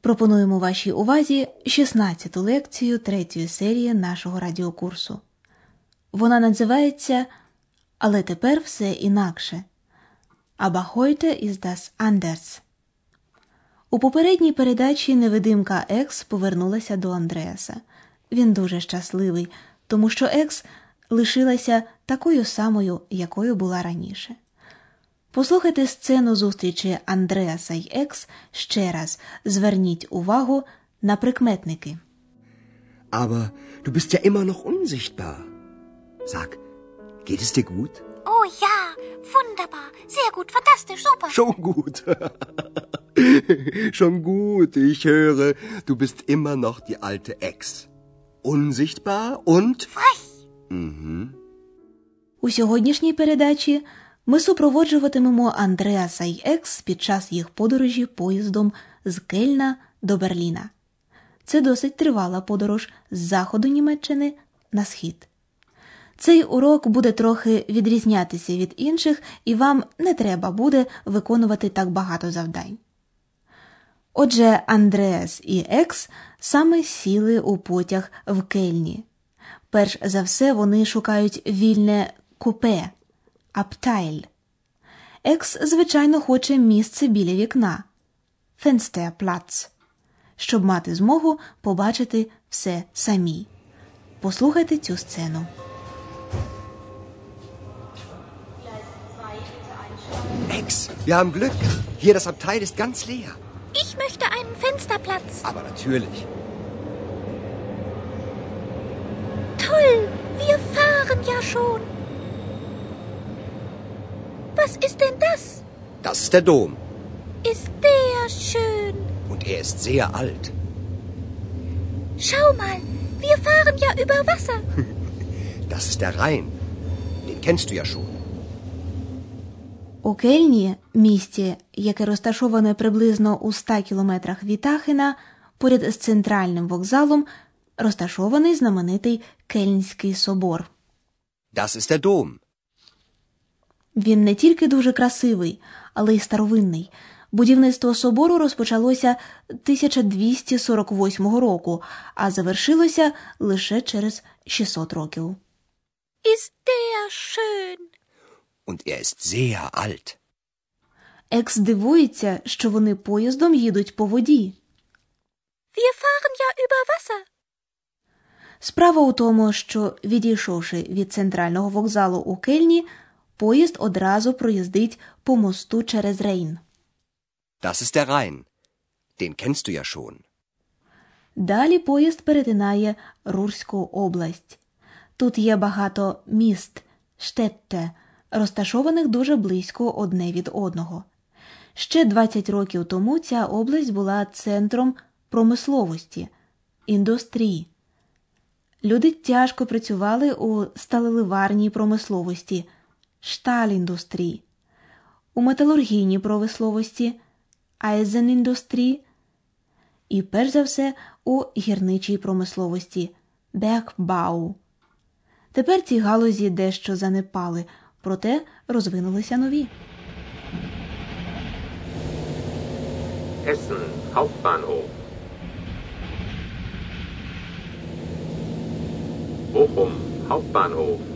пропонуємо вашій увазі 16-ту лекцію третьої серії нашого радіокурсу. Вона називається Але тепер все інакше. Aber heute ist anders. У попередній передачі невидимка Екс повернулася до Андреаса. Він дуже щасливий, тому що Екс лишилася такою самою, якою була раніше. Послухайте сцену зустрічі Андреаса й Екс ще раз. Зверніть увагу на прикметники. Aber du bist ja immer noch unsichtbar. Sag, geht es dir gut? Oh ja, wunderbar, sehr gut, fantastisch, super. Schon gut. Schon gut, ich höre, du bist immer noch die alte Ex. Unsichtbar und Frech. Mhm. У сьогоднішній передачі ми супроводжуватимемо Андреаса й Екс під час їх подорожі поїздом з Кельна до Берліна. Це досить тривала подорож з заходу Німеччини на схід. Цей урок буде трохи відрізнятися від інших, і вам не треба буде виконувати так багато завдань. Отже, Андреас і Екс саме сіли у потяг в Кельні. Перш за все вони шукають вільне купе Аптайль. Екс, звичайно, хоче місце біля вікна Фенстерплац, щоб мати змогу побачити все самі. Послухайте цю сцену. Ex, wir haben Glück. Hier das Abteil ist ganz leer. Ich möchte einen Fensterplatz. Aber natürlich. Toll, wir fahren ja schon. Was ist denn das? Das ist der Dom. Ist der schön. Und er ist sehr alt. Schau mal, wir fahren ja über Wasser. Das ist der Rhein. Den kennst du ja schon. У Кельні, місті, яке розташоване приблизно у 100 кілометрах від Ахена, поряд з центральним вокзалом, розташований знаменитий Кельнський собор. Das ist der Dom. Він не тільки дуже красивий, але й старовинний. Будівництво собору розпочалося 1248 року, а завершилося лише через 600 років. Ist der schön. Und er ist sehr alt. Екс дивується, що вони поїздом їдуть по воді. Wir fahren ja über Wasser. Справа у тому, що, відійшовши від центрального вокзалу у Кельні, поїзд одразу проїздить по мосту через Рейн. Das ist der Rhein. Den kennst du ja schon. Далі поїзд перетинає Рурську область. Тут є багато міст, штетте, розташованих дуже близько одне від одного. Ще 20 років тому ця область була центром промисловості, індустрії. Люди тяжко працювали у сталеливарній промисловості, шталіндустрії, у металургійній промисловості, айзеніндустрії і, перш за все, у гірничій промисловості Берgbau. Тепер ці галузі дещо занепали, проте розвинулися нові. Essen Hauptbahnhof. Bochum Hauptbahnhof.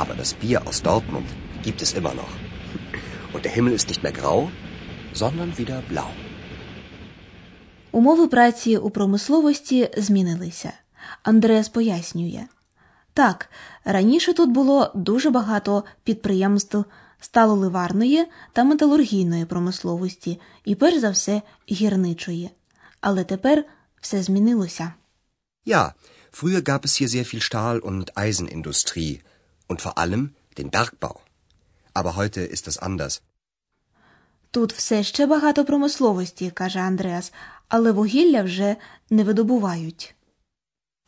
Aber das Bier aus Dortmund gibt es immer noch. Und der Himmel ist nicht mehr grau, sondern wieder blau. Умови праці у промисловості змінилися. Андреас пояснює. Так, раніше тут було дуже багато підприємств сталоливарної та металургійної промисловості і, перш за все, гірничої. Але тепер все змінилося. Ja, früher gab es hier sehr viel Stahl- und Eisenindustrie und vor allem den Bergbau. Aber heute ist das anders. Тут все ще багато промисловості, каже Андреас, але вугілля вже не видобувають.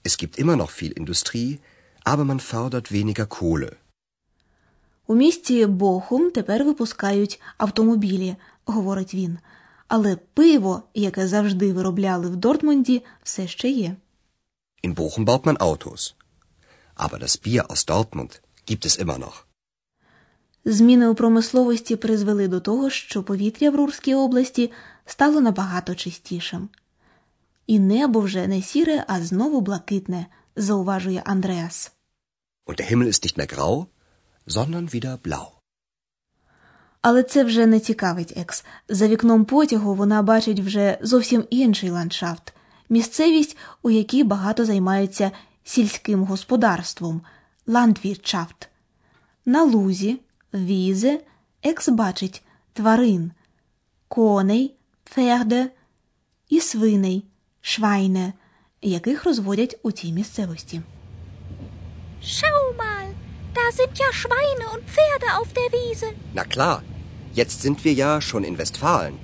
Es gibt immer noch viel Industrie, aber man fördert weniger Kohle. У місті Бохум тепер випускають автомобілі, говорить він. Але пиво, яке завжди виробляли в Дортмунді, все ще є. In Bochum baut man Autos. Aber das Bier aus Dortmund gibt es immer noch. Зміни у промисловості призвели до того, що повітря в Рурській області стало набагато чистішим. І небо вже не сіре, а знову блакитне, зауважує Андреас. Und der Himmel ist nicht mehr grau, sondern wieder blau. Але це вже не цікавить Екс. За вікном потягу вона бачить вже зовсім інший ландшафт місцевість, у якій багато займаються сільським господарством ландвіртшафт. На лузі, візе, Екс бачить тварин, коней, ферде і свиней, швайне, яких розводять у цій місцевості. Schau mal, da sind ja Schweine und Pferde auf der Wiese. Na klar, jetzt sind wir ja schon in Westfalen.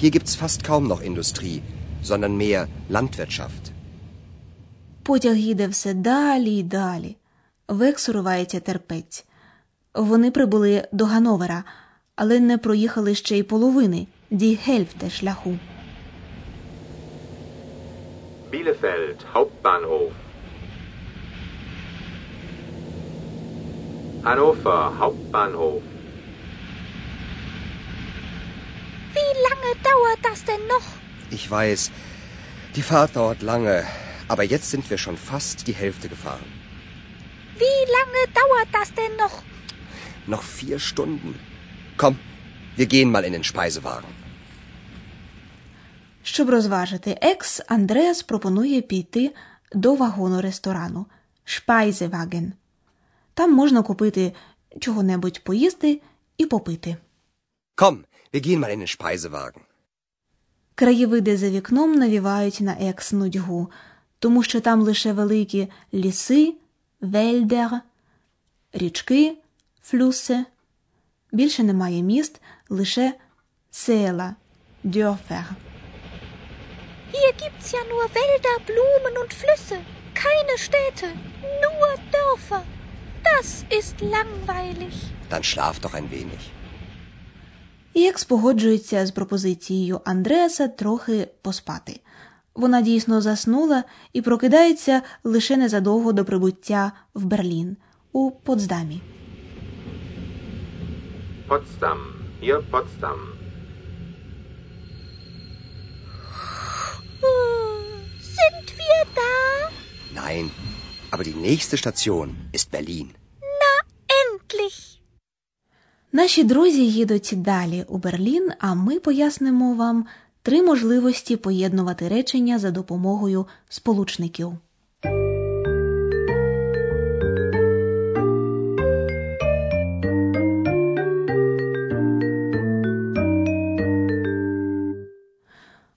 Hier gibt's fast kaum noch Industrie, sondern mehr Landwirtschaft. Потяг їде все далі й далі. Векс уривається терпець. Вони прибули до Гановера, але не проїхали ще й половини ді гельфте шляху. Bielefeld Hauptbahnhof. Hannover Hauptbahnhof. Wie lange dauert das denn noch? Ich weiß, die Fahrt dauert lange, aber jetzt sind wir schon fast die Hälfte gefahren. Wie lange dauert das denn noch? Noch vier Stunden. Komm, wir gehen mal in den Speisewagen. Щоб розважити екс, Андреас пропонує піти до вагону ресторану Шпайзеваген. Там можна купити чого-небудь поїсти і попити. Komm, wir gehen mal in den Speisewagen. Краєвиди за вікном навівають на екс нудьгу, тому що там лише великі ліси, вельдер, річки, флюси. Більше немає міст, лише села, дьорфер. Hier gibt's ja nur Wälder, Blumen und Flüsse. Keine Städte, nur Dörfer. Das ist langweilig. Dann schlaf doch ein wenig. І екс погоджується з пропозицією Андреаса трохи поспати. Вона дійсно заснула і прокидається лише незадовго до прибуття в Берлін у Потсдамі. Potsdam. Hier Potsdam. Sind wir da? Nein, aber die nächste Station ist Berlin. Endlich. Наші друзі їдуть далі у Берлін, а ми пояснимо вам три можливості поєднувати речення за допомогою сполучників.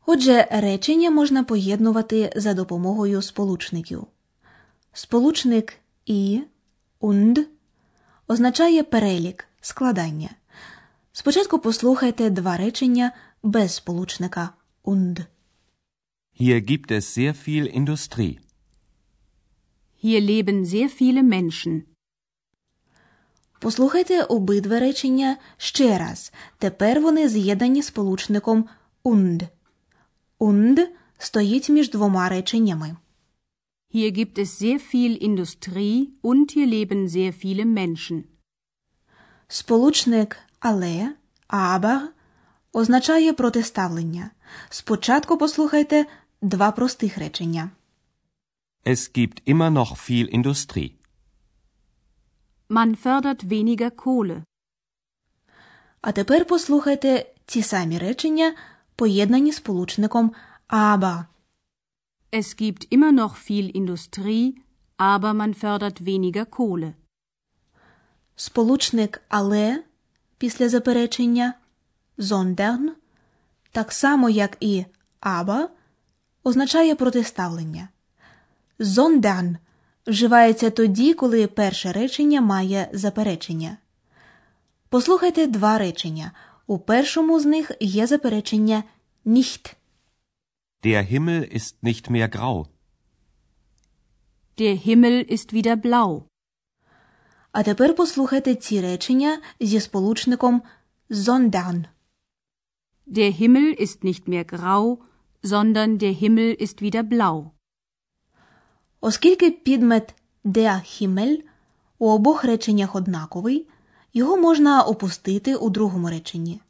Отже, речення можна поєднувати за допомогою сполучників. Сполучник і und означає перелік, складання. Спочатку послухайте два речення без сполучника und. Hier gibt es sehr viel Industrie. Hier leben sehr viele Menschen. Послухайте обидва речення ще раз. Тепер вони з'єднані сполучником und. Und стоїть між двома реченнями. Hier gibt es sehr viel Industrie und hier leben sehr viele Menschen. Сполучник але, aber означає протиставлення. Спочатку послухайте два простих речення. Es gibt immer noch viel Industrie. Man fördert weniger Kohle. А тепер послухайте ці самі речення, поєднані сполучником aber. Es gibt immer noch viel Industrie, aber man fördert weniger Kohle. Сполучник але після заперечення sondern, так само як і aber, означає протиставлення. Sondern вживається тоді, коли перше речення має заперечення. Послухайте два речення. У першому з них є заперечення nicht. Der Himmel ist nicht mehr grau. Der Himmel ist wieder blau. А тепер послухайте ці речення зі сполучником sondern. Der Himmel ist nicht mehr grau, sondern der Himmel ist wieder blau. Оскільки підмет der Himmel у обох реченнях однаковий, його можна опустити у другому реченні.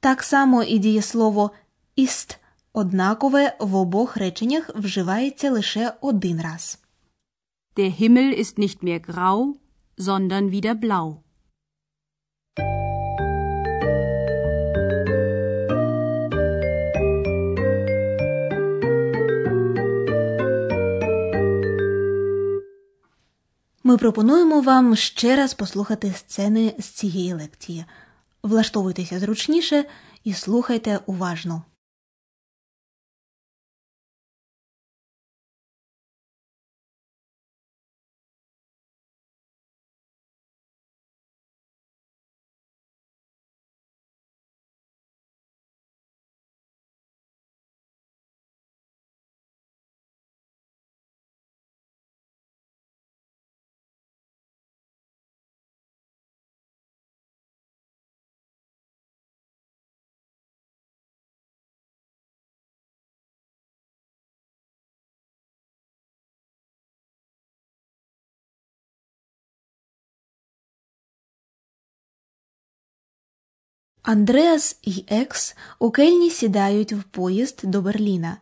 Так само і дієслово ist однакове в обох реченнях вживається лише один раз. Der Himmel ist nicht mehr grau, sondern wieder blau. Ми пропонуємо вам ще раз послухати сцени з цієї лекції. Влаштовуйтеся зручніше і слухайте уважно. Андреас і Екс у Кельні сідають в поїзд до Берліна.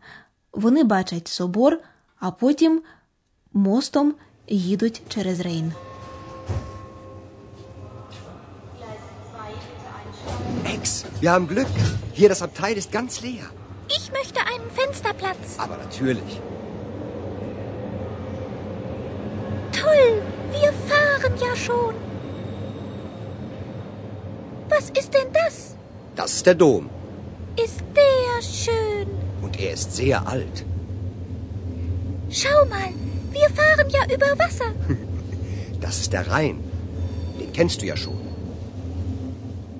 Вони бачать собор, а потім мостом їдуть через Рейн. Ex, wir haben Glück. Hier das Abteil ist ganz leer. Ich möchte einen Fensterplatz. Aber natürlich. Toll, wir fahren ja schon. Was ist denn das? Das ist der Dom. Ist der schön. Und er ist sehr alt. Schau mal, wir fahren ja über Wasser. Das ist der Rhein. Den kennst du ja schon.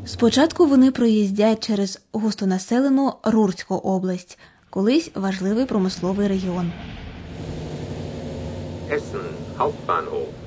Спочатку вони проїздять через густонаселену Рурську область, колись важливий промисловий регіон. Essen Hauptbahnhof.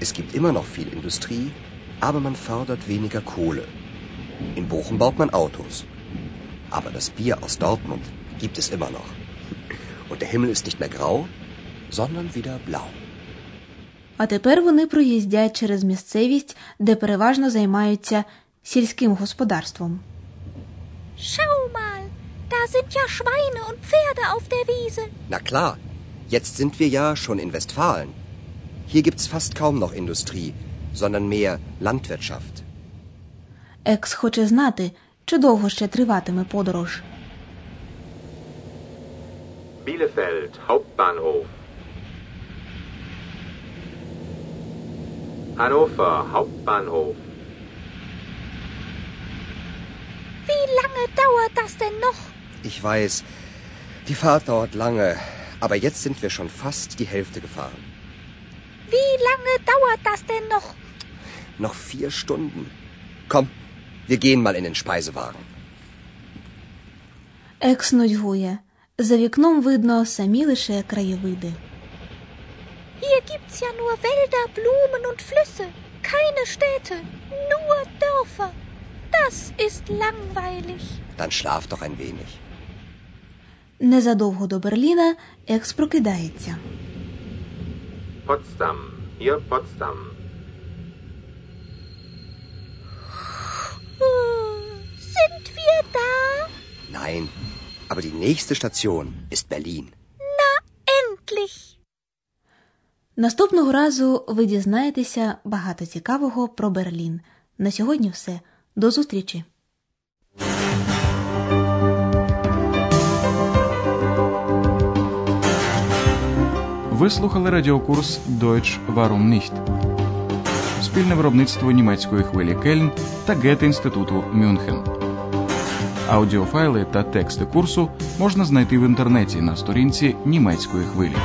Es gibt immer noch viel Industrie, aber man fördert weniger Kohle. In Bochum baut man Autos. Aber das Bier aus Dortmund gibt es immer noch. Und der Himmel ist nicht mehr grau, sondern wieder blau. А тепер вони проїздять через місцевість, де переважно займаються сільським господарством. Schau mal, da sind ja Schweine und Pferde auf der Wiese. Na klar, jetzt sind wir ja schon in Westfalen. Hier gibt's fast kaum noch Industrie, sondern mehr Landwirtschaft. Екс хоче знати, чи довго ще триватиме подорож. Bielefeld Hauptbahnhof. Hannover Hauptbahnhof. Wie lange dauert das denn noch? Ich weiß, die Fahrt dauert lange, aber jetzt sind wir schon fast die Hälfte gefahren. Wie lange dauert das denn noch? Noch vier Stunden. Komm, wir gehen mal in den Speisewagen. Екс нудьгує. За вікном видно самі лише краєвиди. Hier gibt's ja nur Wälder, Blumen und Flüsse. Keine Städte, nur Dörfer. Das ist langweilig. Dann schlaf doch ein wenig. Незадовго до Берліна Екс прокидається. Potsdam. Hier Potsdam. Sind wir da? Nein, aber die nächste Station ist Berlin. Endlich. Наступного разу ви дізнаєтеся багато цікавого про Берлін. На сьогодні все. До зустрічі! Ви слухали радіокурс Deutsch Warum nicht? Спільне виробництво німецької хвилі Кельн та Гет-інституту Мюнхен. Аудіофайли та тексти курсу можна знайти в інтернеті на сторінці німецької хвилі.